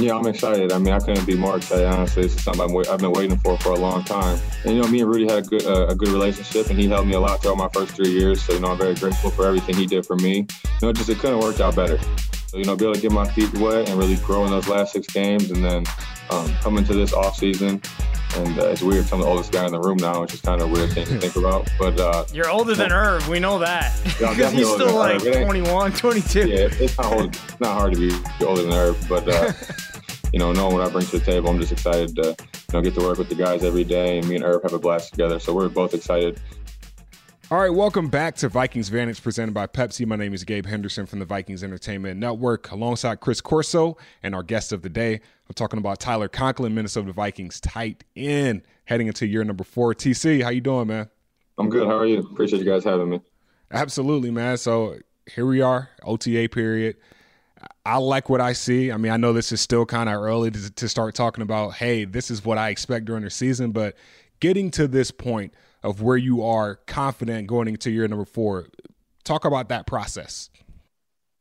Yeah, I'm excited. I mean, I couldn't be more excited. Honestly, this is something i have been waiting for for a long time. And you know, me and Rudy had a good uh, a good relationship, and he helped me a lot throughout my first three years. So you know, I'm very grateful for everything he did for me. You know, just it couldn't work out better. So you know, be able to get my feet wet and really grow in those last six games, and then um, come into this off season. And uh, it's weird. I'm the oldest guy in the room now, which is kind of a weird thing to think about. But uh, you're older than Irv. We know that because he's still like 21, 22. Yeah, it's not, hard, it's not hard to be older than Irv, but. Uh, you know, knowing what I bring to the table, I'm just excited to, you know, get to work with the guys every day. And me and Irv have a blast together. So we're both excited. All right, welcome back to Vikings Vantage presented by Pepsi. My name is Gabe Henderson from the Vikings Entertainment Network alongside Chris Corso and our guest of the day. I'm talking about Tyler Conklin, Minnesota Vikings tight end heading into year number four. TC, how you doing, man? I'm good. How are you? Appreciate you guys having me. Absolutely, man. So here we are, OTA period. I like what I see. I mean, I know this is still kind of early to, to, start talking about, hey, this is what I expect during the season, but getting to this point of where you are confident going into year number four, talk about that process.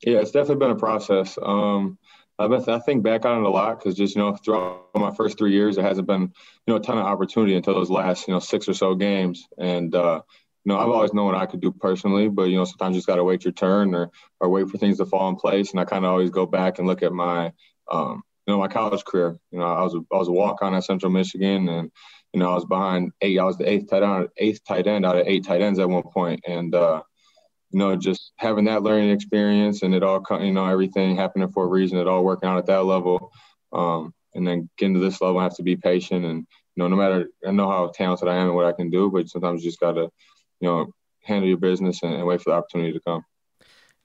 Yeah, it's definitely been a process. Um, I think back on it a lot because just you know throughout my first three years, there hasn't been you know a ton of opportunity until those last you know six or so games, and uh, you know, I've always known what I could do personally, but you know, sometimes you just got to wait your turn or or wait for things to fall in place. And I kind of always go back and look at my, um, you know, my college career. You know, I was a, I was a walk on at Central Michigan, and you know, I was behind eight. I was the eighth tight end, eighth tight end out of eight tight ends at one point, and uh, you know, just having that learning experience and it all, you know, everything happening for a reason. It all working out at that level, um, and then getting to this level, I have to be patient and. You know, no matter I know how talented I am and what I can do, but sometimes you just gotta you know, handle your business and, and wait for the opportunity to come.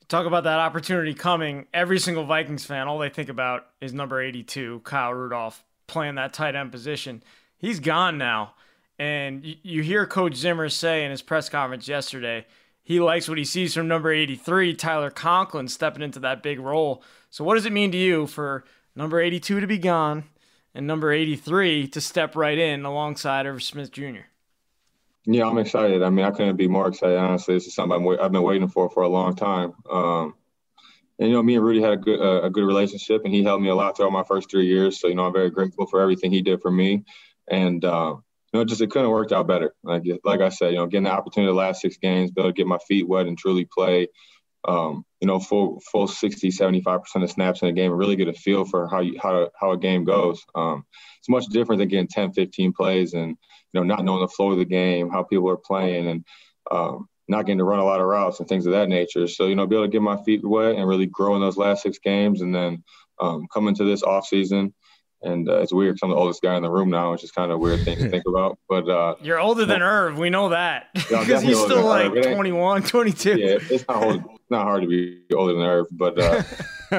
Talk about that opportunity coming. Every single Vikings fan, all they think about is number 82, Kyle Rudolph, playing that tight end position. He's gone now. And you, hear Coach Zimmer say in his press conference yesterday, he likes what he sees from number 83, Tyler Conklin, stepping into that big role. So, what does it mean to you for number 82 to be gone and number 83 to step right in alongside Irv Smith Jr.? Yeah, I'm excited. I mean, I couldn't be more excited. Honestly, this is something i have been waiting for for a long time. Um, and you know, me and Rudy had a good uh, a good relationship, and he helped me a lot throughout my first three years. So you know, I'm very grateful for everything he did for me. And uh, you know, just it couldn't have worked out better. Like like I said, you know, getting the opportunity the last six games, be able to get my feet wet and truly play. Um, you know, full full 60, 75 percent of snaps in a game, and really get a feel for how you how how a game goes. Um, it's much different than getting 10, 15 plays and you know, not knowing the flow of the game, how people are playing, and um, not getting to run a lot of routes and things of that nature. So, you know, be able to get my feet wet and really grow in those last six games, and then um, come into this off season. And uh, it's weird because I'm the oldest guy in the room now, which is kind of a weird thing to think about. But uh, you're older than Irv. We know that because he's still like 21, 22. Yeah, it's not hard, not hard to be older than Irv, but uh,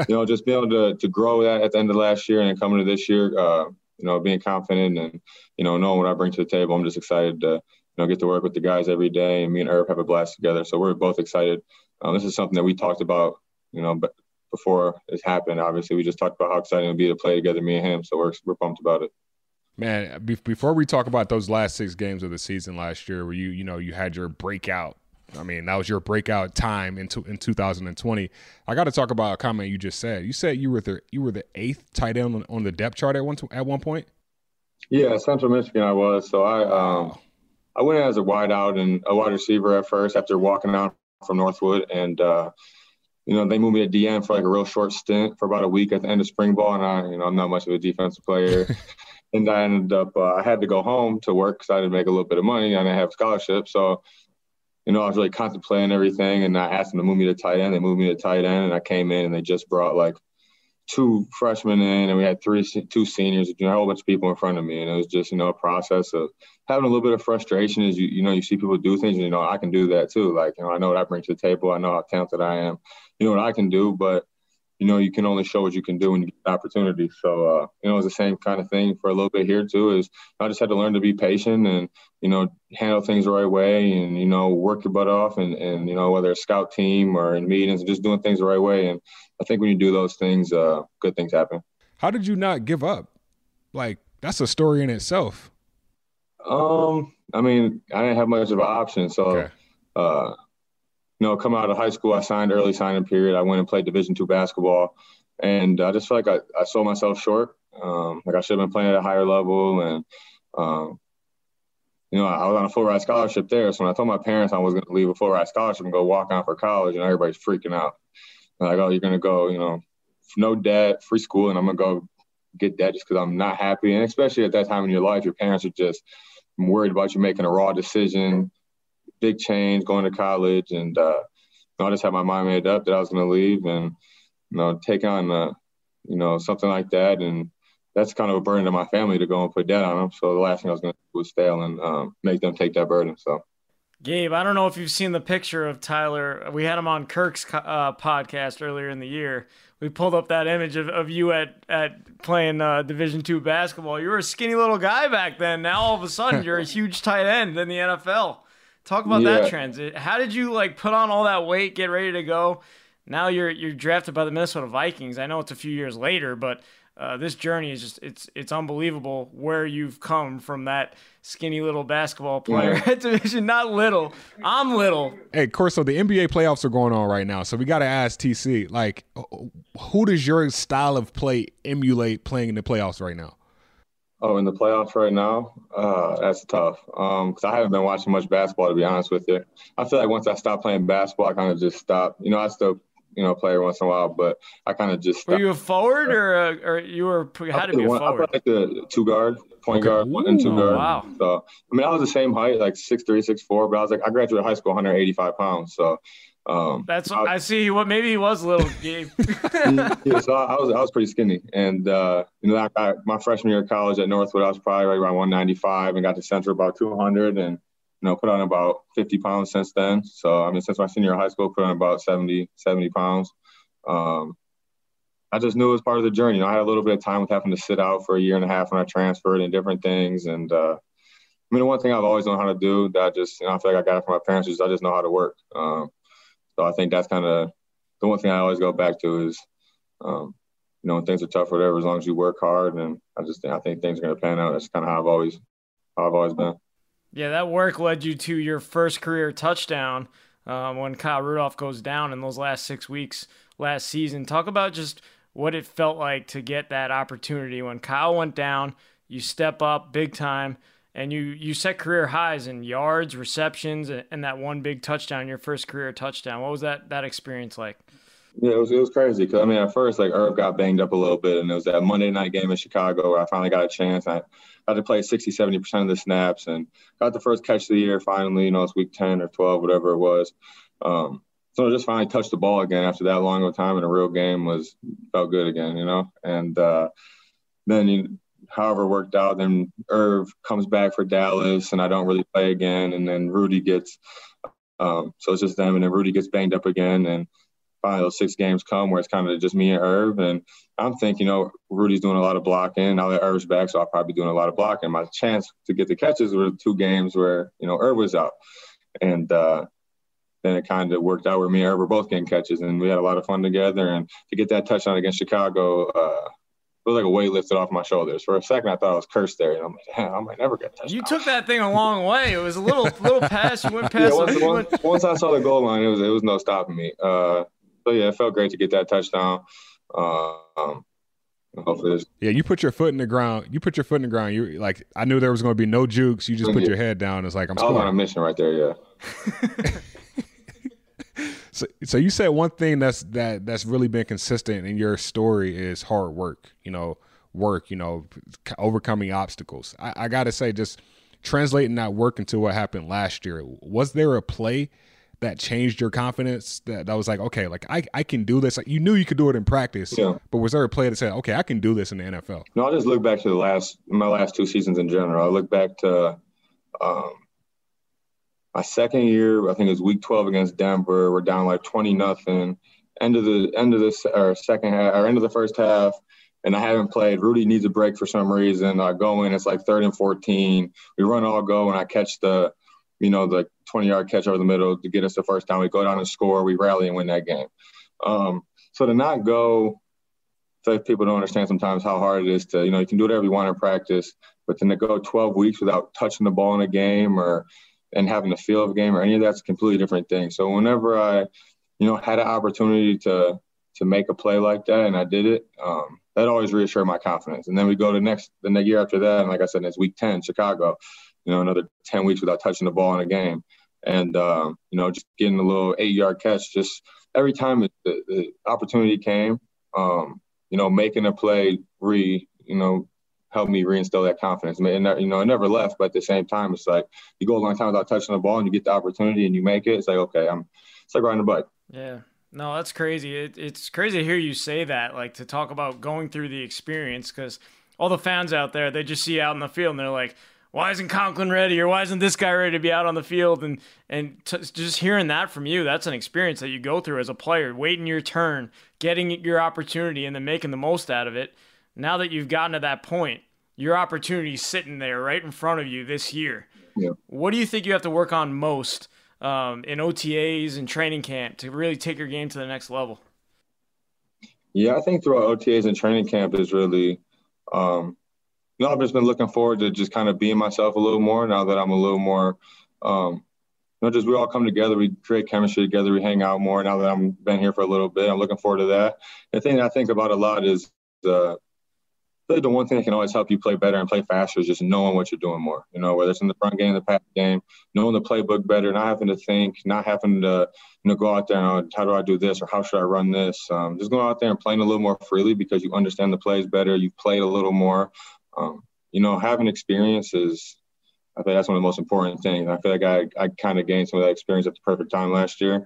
you know, just being able to to grow that at the end of last year and then coming to this year, uh, you know, being confident and, you know, knowing what I bring to the table. I'm just excited to, you know, get to work with the guys every day. And me and Irv have a blast together. So we're both excited. Um, this is something that we talked about, you know, but before this happened, obviously we just talked about how exciting it would be to play together, me and him. So we're, we're pumped about it. Man, before we talk about those last six games of the season last year, where you, you know, you had your breakout I mean, that was your breakout time in, in 2020. I got to talk about a comment you just said. You said you were the you were the eighth tight end on, on the depth chart at one at one point. Yeah, Central Michigan, I was. So I um, I went as a wide out and a wide receiver at first after walking out from Northwood, and uh, you know they moved me to DN for like a real short stint for about a week at the end of spring ball, and I you know I'm not much of a defensive player. and I ended up uh, I had to go home to work because I to make a little bit of money I have scholarship. So you know, I was really contemplating everything and I asked them to move me to tight end. They moved me to tight end and I came in and they just brought like two freshmen in and we had three, two seniors, a whole bunch of people in front of me. And it was just, you know, a process of having a little bit of frustration as you, you know, you see people do things and, you know, I can do that too. Like, you know, I know what I bring to the table. I know how talented I am, you know what I can do, but you know, you can only show what you can do when you get the opportunity. So, uh, you know, it's the same kind of thing for a little bit here too. Is I just had to learn to be patient and you know handle things the right way, and you know work your butt off, and and you know whether it's scout team or in meetings, and just doing things the right way. And I think when you do those things, uh, good things happen. How did you not give up? Like that's a story in itself. Um, I mean, I didn't have much of an option, so. Okay. Uh, you know, coming out of high school, I signed early signing period. I went and played Division two basketball, and I just feel like I, I sold myself short. Um, like I should have been playing at a higher level, and um, you know, I was on a full ride scholarship there. So when I told my parents I was going to leave a full ride scholarship and go walk on for college, and everybody's freaking out. Like, oh, you're going to go, you know, no debt, free school, and I'm going to go get debt just because I'm not happy. And especially at that time in your life, your parents are just worried about you making a raw decision, big change, going to college. And uh, you know, I just had my mind made up that I was going to leave and, you know, take on, uh, you know, something like that. And that's kind of a burden to my family to go and put debt on them. So the last thing I was going to do was fail and um, make them take that burden. So. Gabe, I don't know if you've seen the picture of Tyler. We had him on Kirk's uh, podcast earlier in the year. We pulled up that image of, of you at at playing uh, Division two basketball. You were a skinny little guy back then. Now all of a sudden you're a huge tight end in the NFL. Talk about yeah. that transit. How did you like put on all that weight, get ready to go? Now you're you're drafted by the Minnesota Vikings. I know it's a few years later, but uh, this journey is just it's it's unbelievable where you've come from that skinny little basketball player at division not little i'm little hey corso the nba playoffs are going on right now so we got to ask tc like who does your style of play emulate playing in the playoffs right now oh in the playoffs right now uh, that's tough because um, i haven't been watching much basketball to be honest with you i feel like once i stopped playing basketball i kind of just stopped you know i still you know, player once in a while, but I kind of just. Were you a forward or a, or you were had to be a one, forward? I like the two guard, point okay. guard, Ooh, and two guard. Wow. So I mean, I was the same height, like six three, six four, but I was like I graduated high school 185 pounds, so. Um, That's I, I, see. What maybe he was a little Gabe. yeah, so I, I, was I was pretty skinny, and uh, you know, I, I, my freshman year of college at Northwood, I was probably right around 195, and got to center about 200, and you know, put on about 50 pounds since then. So I mean, since my senior year of high school, put on about 70 70 pounds um, I just knew it was part of the journey. You know, I had a little bit of time with having to sit out for a year and a half when I transferred and different things. And uh, I mean, the one thing I've always known how to do that I just, you know, I feel like I got it from my parents is I just know how to work. Um, so I think that's kind of the one thing I always go back to is, um, you know, when things are tough or whatever, as long as you work hard, and I just I think things are going to pan out. That's kind of how I've always, how I've always been. Yeah, that work led you to your first career touchdown um, when Kyle Rudolph goes down in those last six weeks last season. Talk about just what it felt like to get that opportunity when Kyle went down. You step up big time, and you you set career highs in yards, receptions, and that one big touchdown, your first career touchdown. What was that that experience like? Yeah, it was it was crazy because I mean at first like Irv got banged up a little bit, and it was that Monday night game in Chicago where I finally got a chance. I got to play 60, 70 percent of the snaps, and got the first catch of the year. Finally, you know, it's week ten or twelve, whatever it was. Um, so I just finally touched the ball again after that long of a time in a real game was felt good again, you know. And uh, then, you, however, worked out. Then Irv comes back for Dallas, and I don't really play again. And then Rudy gets, um, so it's just them. And then Rudy gets banged up again, and finally those six games come where it's kind of just me and Irv. And I'm thinking, you know, Rudy's doing a lot of blocking. Now that Irv's back, so I'll probably be doing a lot of blocking. My chance to get the catches were two games where you know Irv was out, and uh, then it kind of worked out where me and Irv were both getting catches, and we had a lot of fun together. And to get that touchdown against Chicago, uh, it was like a weight lifted off my shoulders. For a second, I thought I was cursed there. And I'm like, damn, I might never get touched. You took that thing a long way. It was a little little pass. You went past. Yeah, once, once, once, I saw the goal line, it was it was no stopping me. Uh, so yeah, it felt great to get that touchdown. Um, yeah, you put your foot in the ground. You put your foot in the ground. You like I knew there was going to be no jukes. You just put your head down. It's like I'm. I was on a mission right there. Yeah. So, so you said one thing that's that that's really been consistent in your story is hard work. You know, work. You know, overcoming obstacles. I, I got to say, just translating that work into what happened last year. Was there a play that changed your confidence? That that was like, okay, like I I can do this. Like, you knew you could do it in practice. Yeah. But was there a play that said, okay, I can do this in the NFL? No, I just look back to the last my last two seasons in general. I look back to. Um, my second year, I think it was week 12 against Denver. We're down like 20 nothing. End of the end of this or second half or end of the first half, and I haven't played. Rudy needs a break for some reason. I go in, it's like third and 14. We run all go, and I catch the, you know, the 20 yard catch over the middle to get us the first down. We go down and score. We rally and win that game. Um, so to not go, so people don't understand sometimes how hard it is to, you know, you can do whatever you want in practice, but then to go 12 weeks without touching the ball in a game or and having the feel of a game or any of that's a completely different thing. So whenever I, you know, had an opportunity to to make a play like that, and I did it. Um, that always reassured my confidence. And then we go to next the next year after that, and like I said, it's week ten, Chicago. You know, another ten weeks without touching the ball in a game, and um, you know, just getting a little eight yard catch. Just every time the, the opportunity came, um, you know, making a play re, you know, helped me reinstill that confidence. And you know, it never left, but at the same time, it's like you go a long time without touching the ball, and you get the opportunity, and you make it. It's like okay, I'm. It's like riding a bike. Yeah. No, that's crazy. It, it's crazy to hear you say that, like to talk about going through the experience, because all the fans out there, they just see out in the field and they're like, why isn't Conklin ready or why isn't this guy ready to be out on the field and and t- just hearing that from you that's an experience that you go through as a player waiting your turn getting your opportunity and then making the most out of it now that you've gotten to that point your opportunity sitting there right in front of you this year yeah. what do you think you have to work on most um, in OTAs and training camp to really take your game to the next level yeah I think throughout OTAs and training camp is really um, know, I've just been looking forward to just kind of being myself a little more now that I'm a little more, um, you know, just we all come together, we create chemistry together, we hang out more. Now that I'm been here for a little bit, I'm looking forward to that. The thing that I think about a lot is uh, the one thing that can always help you play better and play faster is just knowing what you're doing more. You know, whether it's in the front game, the pass game, knowing the playbook better, not having to think, not having to you know go out there and how do I do this or how should I run this. Um, just going out there and playing a little more freely because you understand the plays better, you've played a little more. Um, you know, having experience is, I think that's one of the most important things. I feel like I, I kind of gained some of that experience at the perfect time last year.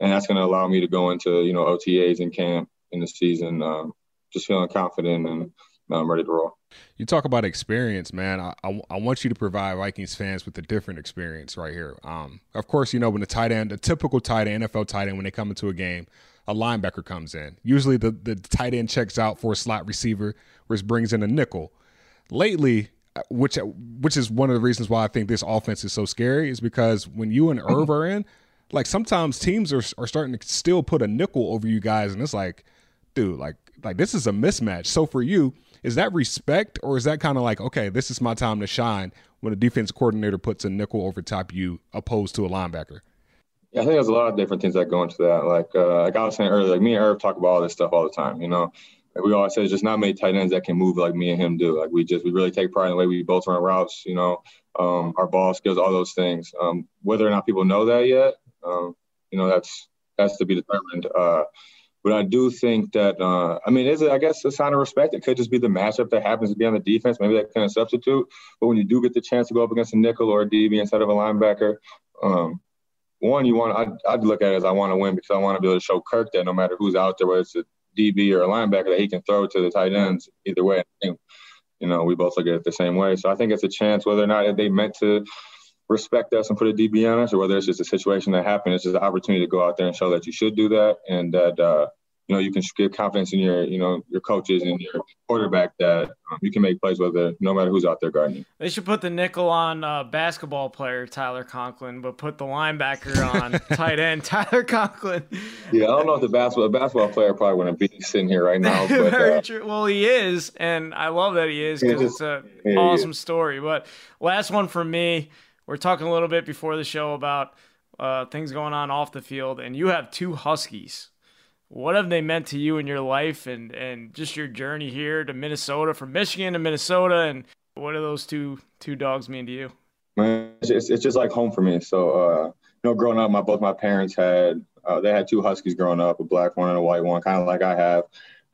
And that's going to allow me to go into, you know, OTAs and camp in the season, um, just feeling confident and I'm ready to roll. You talk about experience, man. I, I, I, want you to provide Vikings fans with a different experience right here. Um, of course, you know, when the tight end, the typical tight end, NFL tight end, when they come into a game, a linebacker comes in. Usually the, the tight end checks out for a slot receiver, which brings in a nickel lately, uh, which which is one of the reasons why I think this offense is so scary, is because when you and Irv are in, like sometimes teams are are starting to still put a nickel over you guys, and it's like, dude, like like this is a mismatch. So for you, is that respect, or is that kind of like, okay, this is my time to shine when a defense coordinator puts a nickel over top you, opposed to a linebacker? Yeah, I think there's a lot of different things that go into that. Like, uh, like I was saying earlier, like me and Irv talk about all this stuff all the time. You know, like we always say, there's just not many tight ends that can move like me and him do. Like we just we really take pride in the way we both run routes. You know, um, our ball skills, all those things. Um, whether or not people know that yet, um, you know, that's that's to be determined. Uh, but I do think that uh, I mean, is it? I guess a sign of respect. It could just be the matchup that happens to be on the defense. Maybe that kind of substitute. But when you do get the chance to go up against a nickel or a DB instead of a linebacker, um, one you want. I'd, I'd look at it as I want to win because I want to be able to show Kirk that no matter who's out there, whether it's a DB or a linebacker that he can throw to the tight ends either way. you know, we both look at it the same way. So I think it's a chance whether or not they meant to respect us and put a DB on us, or whether it's just a situation that happened. It's just an opportunity to go out there and show that you should do that and that uh, you know you can give confidence in your you know your coaches and your quarterback that um, you can make plays whether no matter who's out there guarding you. They should put the nickel on uh, basketball player Tyler Conklin, but put the linebacker on tight end Tyler Conklin. Yeah, I don't know if the basketball basketball player probably wouldn't be sitting here right now. But, Very uh, true. Well, he is, and I love that he is because it's an awesome story. But last one for me. We're talking a little bit before the show about uh, things going on off the field, and you have two Huskies what have they meant to you in your life and and just your journey here to Minnesota from Michigan to Minnesota and what do those two two dogs mean to you? Man, it's, it's just like home for me. So uh, you know, growing up, my both my parents had uh, they had two huskies growing up, a black one and a white one, kind of like I have.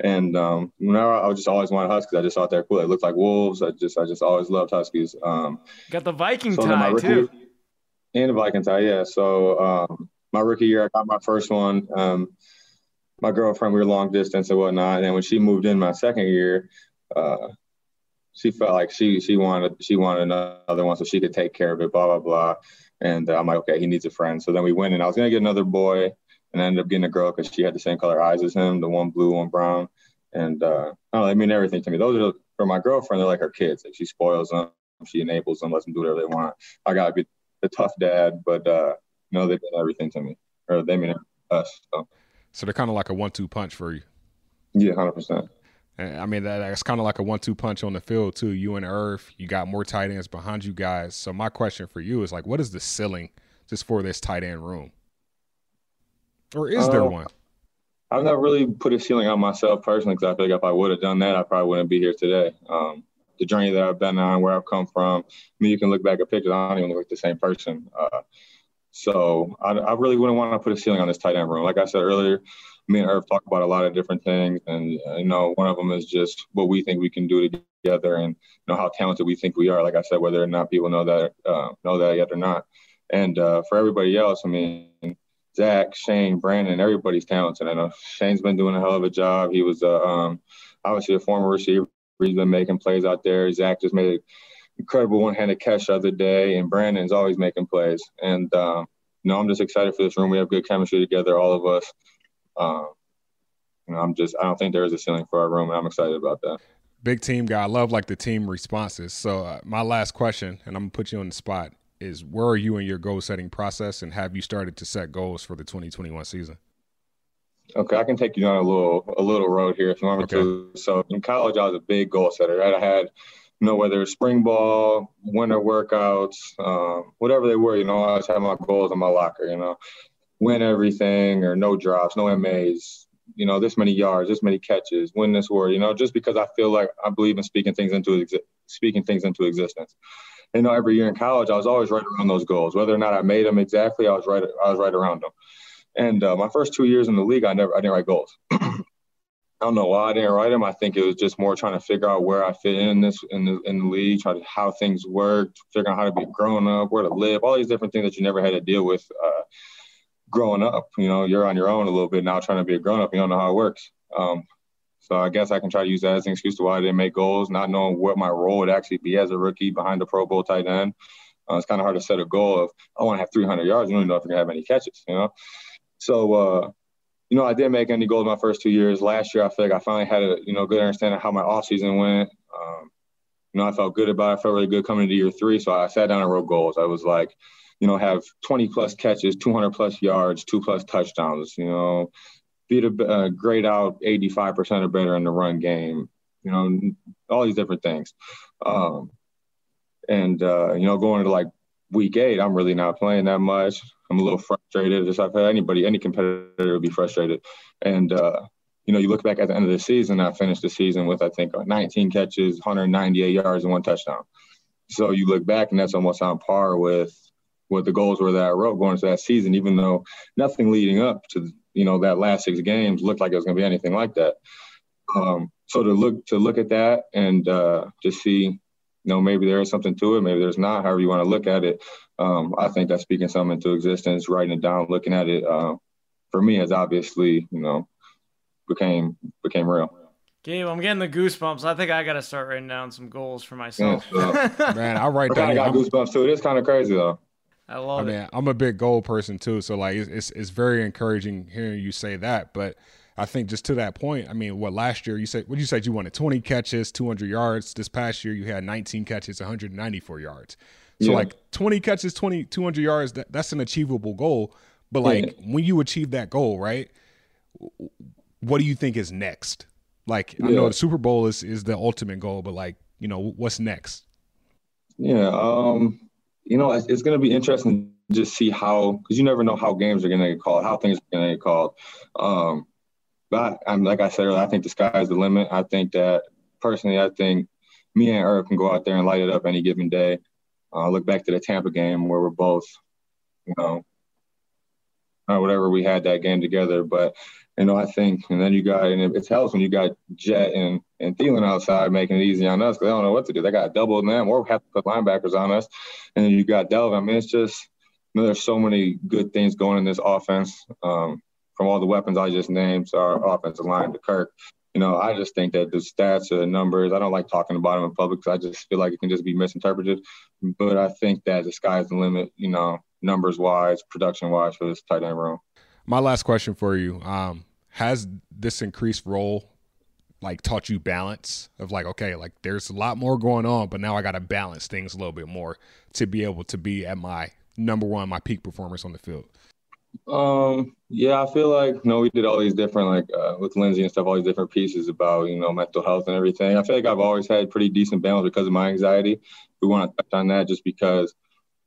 And um, whenever I just always wanted huskies, I just thought they're cool. They looked like wolves. I just I just always loved huskies. Um, Got the Viking so tie too. And the Viking tie, yeah. So um, my rookie year, I got my first one. Um, my girlfriend, we were long distance and whatnot. And when she moved in my second year, uh, she felt like she she wanted she wanted another one so she could take care of it, blah blah blah. And uh, I'm like, okay, he needs a friend. So then we went, and I was gonna get another boy, and I ended up getting a girl because she had the same color eyes as him, the one blue, one brown. And uh, I don't know, mean everything to me. Those are for my girlfriend. They're like her kids. Like she spoils them, she enables them, lets them do whatever they want. I gotta be the tough dad, but uh, you know they mean everything to me, or they mean us. So. So they're kind of like a one-two punch for you. Yeah, hundred percent. I mean, that, that's kind of like a one-two punch on the field too. You and Irv, you got more tight ends behind you guys. So my question for you is like, what is the ceiling just for this tight end room, or is uh, there one? I've never really put a ceiling on myself personally because I feel like if I would have done that, I probably wouldn't be here today. Um, the journey that I've been on, where I've come from, I mean, you can look back at pictures, I don't even look like the same person. Uh, so I, I, really wouldn't want to put a ceiling on this tight end room. Like I said earlier, me and Irv talk about a lot of different things, and uh, you know, one of them is just what we think we can do together, and you know how talented we think we are. Like I said, whether or not people know that uh, know that yet or not. And uh, for everybody else, I mean, Zach, Shane, Brandon, everybody's talented. I know Shane's been doing a hell of a job. He was uh, um, obviously a former receiver. He's been making plays out there. Zach just made an incredible one-handed catch the other day, and Brandon's always making plays. And uh, you know, I'm just excited for this room. We have good chemistry together, all of us. Um, you know, I'm just I don't think there is a ceiling for our room, and I'm excited about that. Big team guy. I love like the team responses. So uh, my last question, and I'm gonna put you on the spot is where are you in your goal setting process and have you started to set goals for the 2021 season? Okay, I can take you down a little a little road here if you want me okay. to. So in college, I was a big goal setter. Right? I had, you know, whether it's spring ball, winter workouts, um, whatever they were, you know, I always had my goals in my locker. You know, win everything or no drops, no MAs. You know, this many yards, this many catches, win this war. You know, just because I feel like I believe in speaking things into exi- speaking things into existence you know, every year in college, I was always right around those goals. Whether or not I made them exactly, I was right. I was right around them. And uh, my first two years in the league, I never, I didn't write goals. I don't know why I didn't write them. I think it was just more trying to figure out where I fit in this in the in the league, try to how things work, figuring out how to be grown up, where to live, all these different things that you never had to deal with uh, growing up. You know, you're on your own a little bit now, trying to be a grown up. You don't know how it works. Um, so I guess I can try to use that as an excuse to why I didn't make goals, not knowing what my role would actually be as a rookie behind the Pro Bowl tight end. Uh, it's kind of hard to set a goal of I want to have 300 yards. You don't even know if you're gonna have any catches, you know. So uh, you know, I didn't make any goals my first two years. Last year, I feel like I finally had a you know good understanding of how my offseason went. Um, you know, I felt good about it. I felt really good coming into year three. So I sat down and wrote goals. I was like, you know, have 20 plus catches, 200 plus yards, two plus touchdowns. You know, beat a uh, grade out 85% or better in the run game, you know, all these different things. Um, and, uh, you know, going into like week eight, I'm really not playing that much. I'm a little frustrated. Just I've had anybody, any competitor would be frustrated. And, uh, you know, you look back at the end of the season, I finished the season with, I think, 19 catches, 198 yards, and one touchdown. So you look back, and that's almost on par with what the goals were that I wrote going into that season, even though nothing leading up to you know that last six games looked like it was going to be anything like that. Um, so to look to look at that and uh, just see, you know, maybe there is something to it, maybe there's not. However you want to look at it, um, I think that's speaking something into existence, writing it down, looking at it. Uh, for me, has obviously, you know, became became real. Gabe, I'm getting the goosebumps. I think I got to start writing down some goals for myself. Yeah, Man, I'll write down. I got goosebumps too. It is kind of crazy though. I love I mean, it. I'm a big goal person too, so like it's, it's, it's very encouraging hearing you say that. But I think just to that point, I mean, what last year you said? What you said you wanted 20 catches, 200 yards. This past year you had 19 catches, 194 yards. So yeah. like 20 catches, 20 200 yards. That, that's an achievable goal. But like yeah. when you achieve that goal, right? What do you think is next? Like yeah. I know the Super Bowl is is the ultimate goal, but like you know what's next? Yeah. Um you know, it's, it's going to be interesting to just see how, because you never know how games are going to get called, how things are going to get called. Um, but I'm like I said earlier, I think the sky is the limit. I think that personally, I think me and Irv can go out there and light it up any given day. Uh, look back to the Tampa game where we're both, you know, uh, whatever we had that game together. But you know, I think, and then you got, and it helps when you got Jet and and Thielen outside making it easy on us because they don't know what to do. They got double them or have to put linebackers on us, and then you got Dalvin. I mean, it's just there's so many good things going in this offense. Um, from all the weapons I just named, our offensive line to Kirk. You know, I just think that the stats or the numbers, I don't like talking about them in public because I just feel like it can just be misinterpreted. But I think that the sky's the limit, you know, numbers wise, production wise for this tight end room. My last question for you: um, Has this increased role like taught you balance of like okay, like there's a lot more going on, but now I got to balance things a little bit more to be able to be at my number one, my peak performance on the field? Um, yeah, I feel like you know we did all these different like uh, with Lindsay and stuff, all these different pieces about you know mental health and everything. I feel like I've always had pretty decent balance because of my anxiety. We want to touch on that just because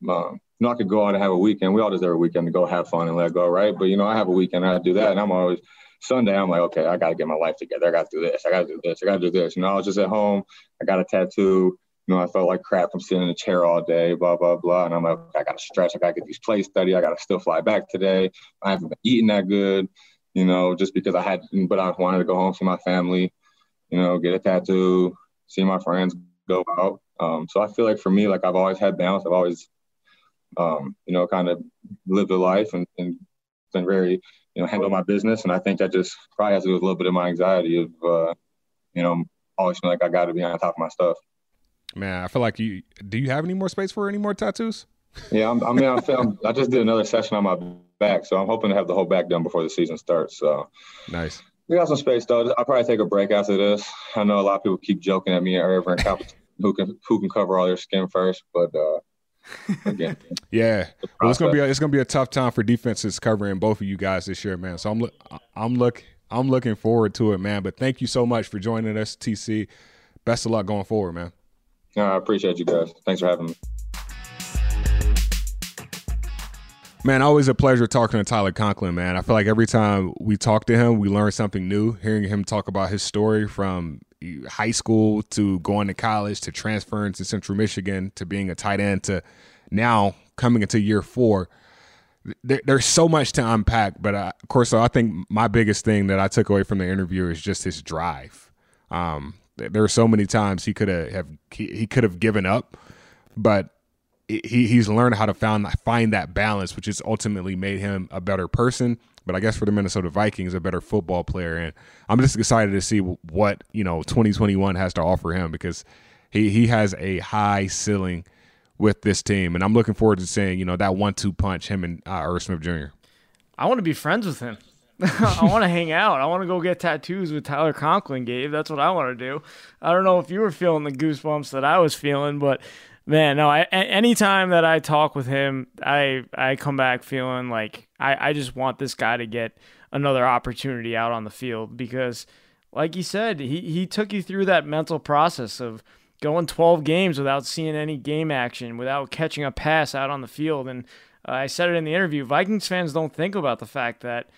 um, you know, I could go out and have a weekend. We all deserve a weekend to go have fun and let go, right? But you know, I have a weekend, I do that, and I'm always Sunday, I'm like, okay, I got to get my life together. I got to do this. I got to do this. I got to do this. You know, I was just at home. I got a tattoo. You know, I felt like crap. I'm sitting in a chair all day, blah, blah, blah. And I'm like, I got to stretch. I got to get these plays study. I got to still fly back today. I haven't been eating that good, you know, just because I had, but I wanted to go home, see my family, you know, get a tattoo, see my friends, go out. Um, so I feel like for me, like I've always had balance. I've always, um, you know, kind of lived a life and, and been very, you know, handle my business. And I think that just probably has to do with a little bit of my anxiety of, uh, you know, always feel like I got to be on top of my stuff. Man, I feel like you. Do you have any more space for any more tattoos? Yeah, I'm, I mean, I'm, I'm, I just did another session on my back, so I'm hoping to have the whole back done before the season starts. So nice. We got some space though. I'll probably take a break after this. I know a lot of people keep joking at me and Irv and who can who can cover all their skin first, but uh, again, yeah, well, it's gonna be a, it's gonna be a tough time for defenses covering both of you guys this year, man. So I'm I'm look I'm looking forward to it, man. But thank you so much for joining us, TC. Best of luck going forward, man. No, I appreciate you guys. Thanks for having me. Man, always a pleasure talking to Tyler Conklin, man. I feel like every time we talk to him, we learn something new. Hearing him talk about his story from high school to going to college to transferring to Central Michigan to being a tight end to now coming into year four. There, there's so much to unpack, but uh, of course, I think my biggest thing that I took away from the interview is just his drive. Um, there are so many times he could have he, he could have given up, but he he's learned how to find find that balance, which has ultimately made him a better person. But I guess for the Minnesota Vikings, a better football player, and I'm just excited to see what you know 2021 has to offer him because he he has a high ceiling with this team, and I'm looking forward to seeing you know that one-two punch him and uh, Irv Smith Jr. I want to be friends with him. I want to hang out. I want to go get tattoos with Tyler Conklin, Gabe. That's what I want to do. I don't know if you were feeling the goosebumps that I was feeling, but Man, no. I, anytime that I talk with him, I I come back feeling like I, I just want this guy to get another opportunity out on the field because, like you said, he he took you through that mental process of going 12 games without seeing any game action, without catching a pass out on the field. And uh, I said it in the interview. Vikings fans don't think about the fact that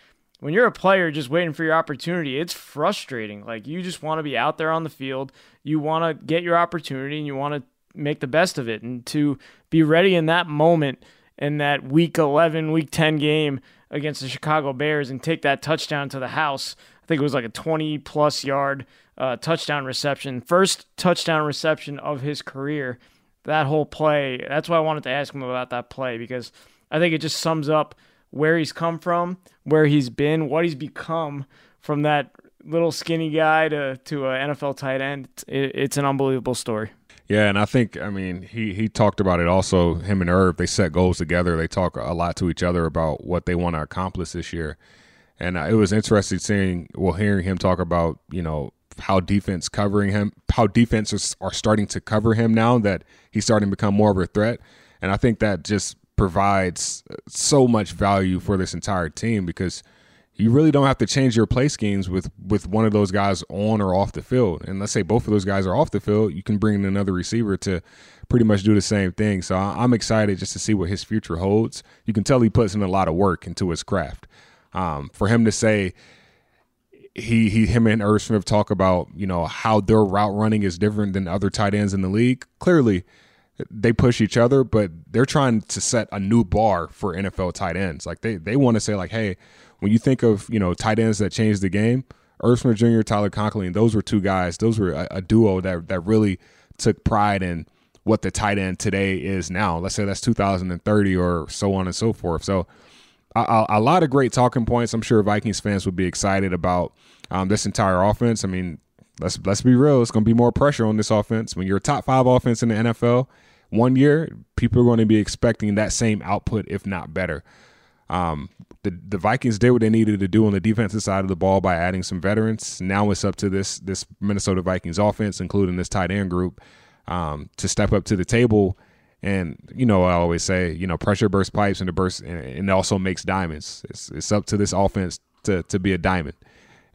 when you're a player just waiting for your opportunity, it's frustrating. Like you just want to be out there on the field, you want to get your opportunity, and you want to make the best of it and to be ready in that moment in that week 11, week 10 game against the Chicago Bears and take that touchdown to the house. I think it was like a 20 plus yard uh, touchdown reception, first touchdown reception of his career. That whole play, that's why I wanted to ask him about that play because I think it just sums up where he's come from, where he's been, what he's become from that little skinny guy to to an NFL tight end. It, it's an unbelievable story. Yeah, and I think I mean he he talked about it also. Him and Irv they set goals together. They talk a lot to each other about what they want to accomplish this year, and uh, it was interesting seeing well hearing him talk about you know how defense covering him, how defenses are starting to cover him now that he's starting to become more of a threat, and I think that just provides so much value for this entire team because you really don't have to change your play schemes with with one of those guys on or off the field. And let's say both of those guys are off the field, you can bring in another receiver to pretty much do the same thing. So I'm excited just to see what his future holds. You can tell he puts in a lot of work into his craft. Um, for him to say he he him and Irv Smith talk about you know how their route running is different than other tight ends in the league. Clearly, they push each other, but they're trying to set a new bar for NFL tight ends. Like they they want to say like, hey, when you think of you know tight ends that changed the game, Irv Jr., Tyler Conklin, those were two guys. Those were a, a duo that that really took pride in what the tight end today is now. Let's say that's 2030 or so on and so forth. So a, a lot of great talking points. I'm sure Vikings fans would be excited about um, this entire offense. I mean, let's let's be real. It's going to be more pressure on this offense when you're a top five offense in the NFL. One year, people are going to be expecting that same output, if not better. Um, the the Vikings did what they needed to do on the defensive side of the ball by adding some veterans. Now it's up to this this Minnesota Vikings offense, including this tight end group, um, to step up to the table. And you know, I always say, you know, pressure bursts pipes and the burst, and it also makes diamonds. It's it's up to this offense to to be a diamond.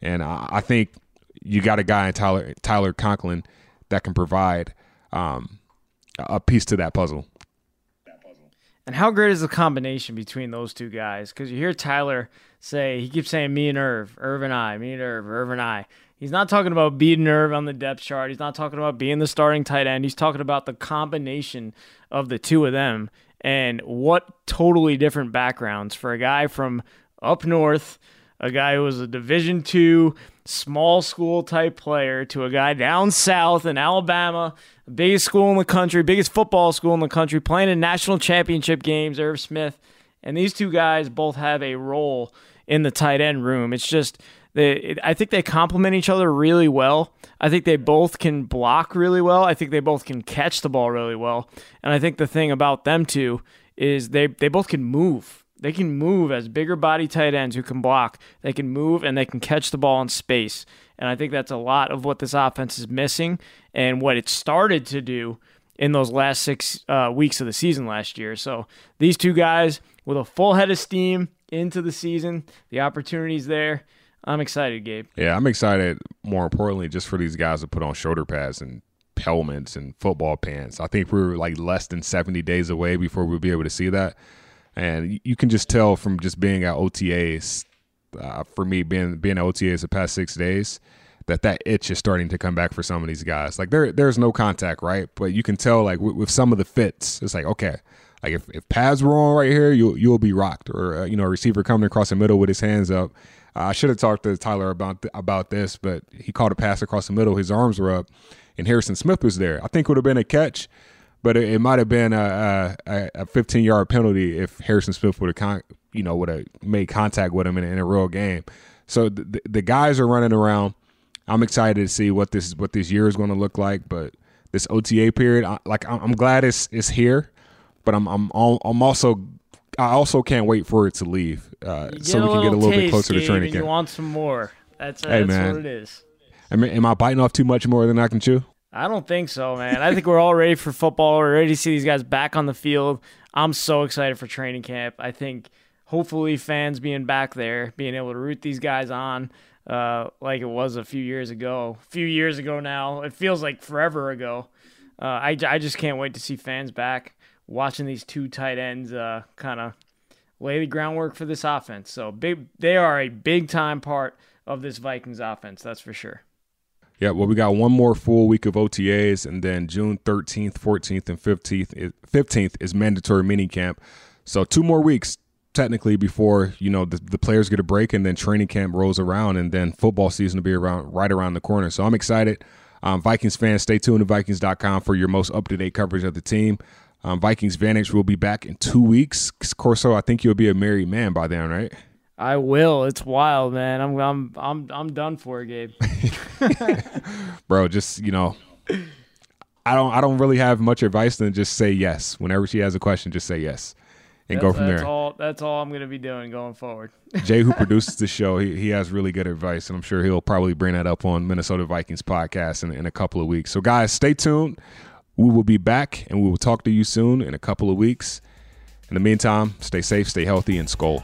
And I, I think you got a guy in Tyler Tyler Conklin that can provide um, a piece to that puzzle. And how great is the combination between those two guys? Because you hear Tyler say he keeps saying me and Irv, Irv and I, me and Irv, Irv and I. He's not talking about beating Irv on the depth chart. He's not talking about being the starting tight end. He's talking about the combination of the two of them and what totally different backgrounds for a guy from up north, a guy who was a Division two small school type player, to a guy down south in Alabama, biggest school in the country, biggest football school in the country, playing in national championship games. Irv Smith, and these two guys both have a role in the tight end room. It's just they, I think they complement each other really well. I think they both can block really well. I think they both can catch the ball really well. And I think the thing about them two is they, they both can move. They can move as bigger body tight ends who can block. They can move and they can catch the ball in space. And I think that's a lot of what this offense is missing and what it started to do in those last six uh, weeks of the season last year. So these two guys with a full head of steam into the season, the opportunities there. I'm excited, Gabe. Yeah, I'm excited. More importantly, just for these guys to put on shoulder pads and helmets and football pants. I think we're like less than 70 days away before we'll be able to see that. And you can just tell from just being at OTAs, uh, for me being being at OTAs the past six days, that that itch is starting to come back for some of these guys. Like there there's no contact, right? But you can tell like with, with some of the fits, it's like okay, like if, if pads were on right here, you'll you'll be rocked. Or uh, you know, a receiver coming across the middle with his hands up. I should have talked to Tyler about th- about this, but he caught a pass across the middle. His arms were up, and Harrison Smith was there. I think it would have been a catch, but it, it might have been a, a, a 15 yard penalty if Harrison Smith would have con- you know would have made contact with him in, in a real game. So the, the guys are running around. I'm excited to see what this what this year is going to look like, but this OTA period, I, like I'm glad it's it's here but I'm I'm I'm also I also can't wait for it to leave uh, so we can get a little bit closer to training camp. You want some more? That's, uh, hey, that's man. what it is. I mean, am I biting off too much more than I can chew? I don't think so, man. I think we're all ready for football. We're ready to see these guys back on the field. I'm so excited for training camp. I think hopefully fans being back there, being able to root these guys on uh, like it was a few years ago. A few years ago now. It feels like forever ago. Uh, I, I just can't wait to see fans back watching these two tight ends uh, kind of lay the groundwork for this offense. So big, they are a big time part of this Vikings offense. That's for sure. Yeah, well, we got one more full week of OTAs, and then June 13th, 14th, and 15th is, 15th is mandatory minicamp. So two more weeks technically before you know the, the players get a break, and then training camp rolls around, and then football season will be around right around the corner. So I'm excited. Um, Vikings fans, stay tuned to Vikings.com for your most up to date coverage of the team. Um, Vikings Vantage will be back in two weeks. Corso, I think you'll be a married man by then, right? I will. It's wild, man. I'm I'm I'm I'm done for, Gabe. Bro, just you know, I don't I don't really have much advice than just say yes. Whenever she has a question, just say yes. And that's, go from that's there. All, that's all I'm gonna be doing going forward. Jay, who produces the show, he, he has really good advice, and I'm sure he'll probably bring that up on Minnesota Vikings podcast in, in a couple of weeks. So, guys, stay tuned. We will be back, and we will talk to you soon in a couple of weeks. In the meantime, stay safe, stay healthy, and Skol.